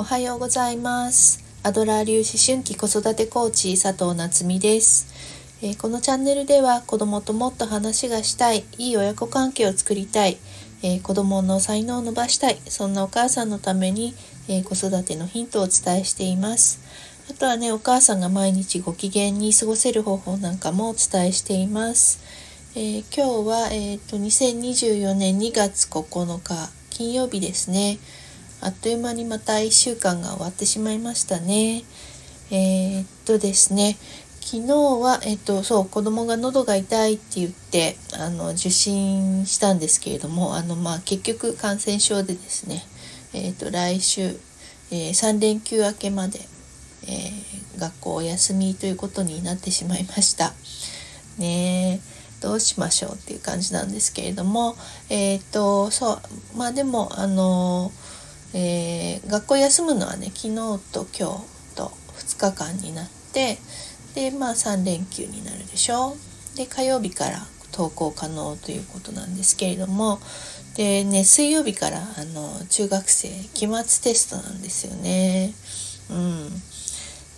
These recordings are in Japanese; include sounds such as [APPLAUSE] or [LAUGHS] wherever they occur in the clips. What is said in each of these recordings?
おはようございます。アドラー流思春期子育てコーチ佐藤夏実です、えー、このチャンネルでは子供ともっと話がしたいいい親子関係を作りたい、えー、子供の才能を伸ばしたいそんなお母さんのために、えー、子育てのヒントをお伝えしています。あとはねお母さんが毎日ご機嫌に過ごせる方法なんかもお伝えしています。え今日は、えーと、と2024年2月9日金曜日ですね。あっという間にまた1週間が終わってしまいましたね。えー、っとですね昨日は、えっと、そう子供が喉が痛いって言ってあの受診したんですけれどもあの、まあ、結局感染症でですね、えっと、来週、えー、3連休明けまで、えー、学校お休みということになってしまいました。ねどうしましょうっていう感じなんですけれどもえっ、とそうまあでもあのーえー、学校休むのはね昨日と今日と2日間になってでまあ3連休になるでしょで火曜日から登校可能ということなんですけれどもでね水曜日からあの中学生期末テストなんですよね。うん、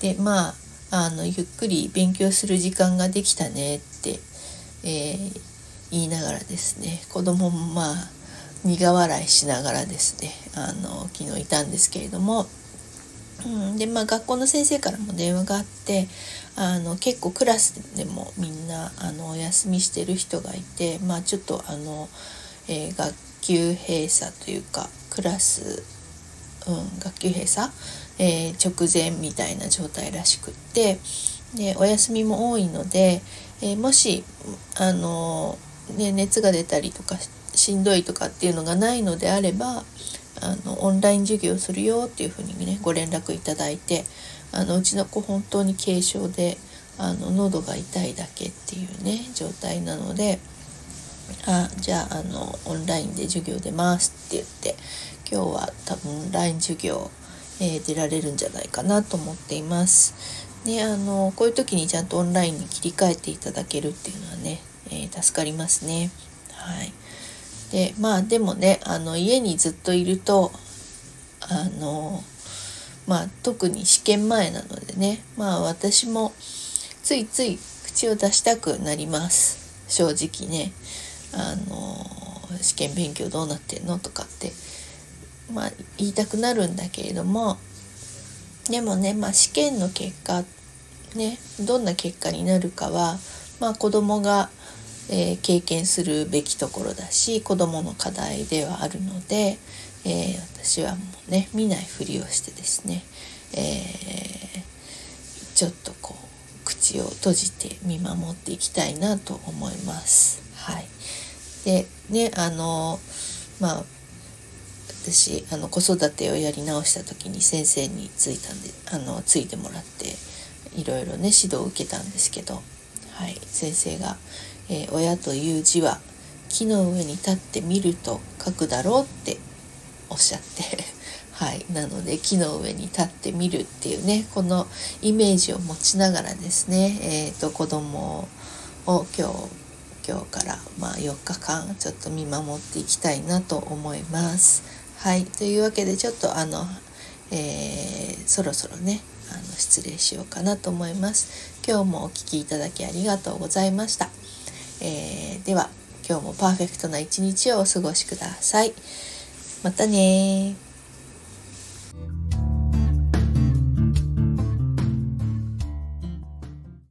でまああのゆっくり勉強する時間ができたねって、えー、言いながらですね子供もまあ苦笑いしながらですねあの昨日いたんですけれども、うん、でまあ学校の先生からも電話があってあの結構クラスでもみんなあのお休みしてる人がいてまあちょっとあの、えー、学級閉鎖というかクラス、うん、学級閉鎖、えー、直前みたいな状態らしくってでお休みも多いので、えー、もしあの、ね、熱が出たりとかしてしんどいとかっていうのがないのであればあのオンライン授業するよっていうふうにねご連絡いただいてあのうちの子本当に軽症であの喉が痛いだけっていうね状態なのであじゃああのオンラインで授業出ますって言って今日は多分オンライン授業、えー、出られるんじゃないかなと思っています。ね、あのこういう時にちゃんとオンラインに切り替えていただけるっていうのはね、えー、助かりますね。はいでまあでもねあの家にずっといるとあのまあ特に試験前なのでねまあ私もついつい口を出したくなります。正直ね。あの試験勉強どうなってんのとかってまあ言いたくなるんだけれどもでもね、まあ、試験の結果ねどんな結果になるかは、まあ、子供がえー、経験するべきところだし子どもの課題ではあるので、えー、私はもうね見ないふりをしてですね、えー、ちょっとこう口を閉じて見守っていきたいなと思います。はい、でねあのまあ私あの子育てをやり直した時に先生についたんであのついてもらっていろいろね指導を受けたんですけど、はい、先生がえー、親という字は木の上に立ってみると書くだろうっておっしゃって [LAUGHS] はいなので木の上に立ってみるっていうねこのイメージを持ちながらですね、えーと、子供を今日今日からまあ4日間ちょっと見守っていきたいなと思います。はいというわけでちょっとあの、えー、そろそろねあの失礼しようかなと思います。今日もお聴きいただきありがとうございました。えー、では今日もパーフェクトな一日をお過ごしください。またね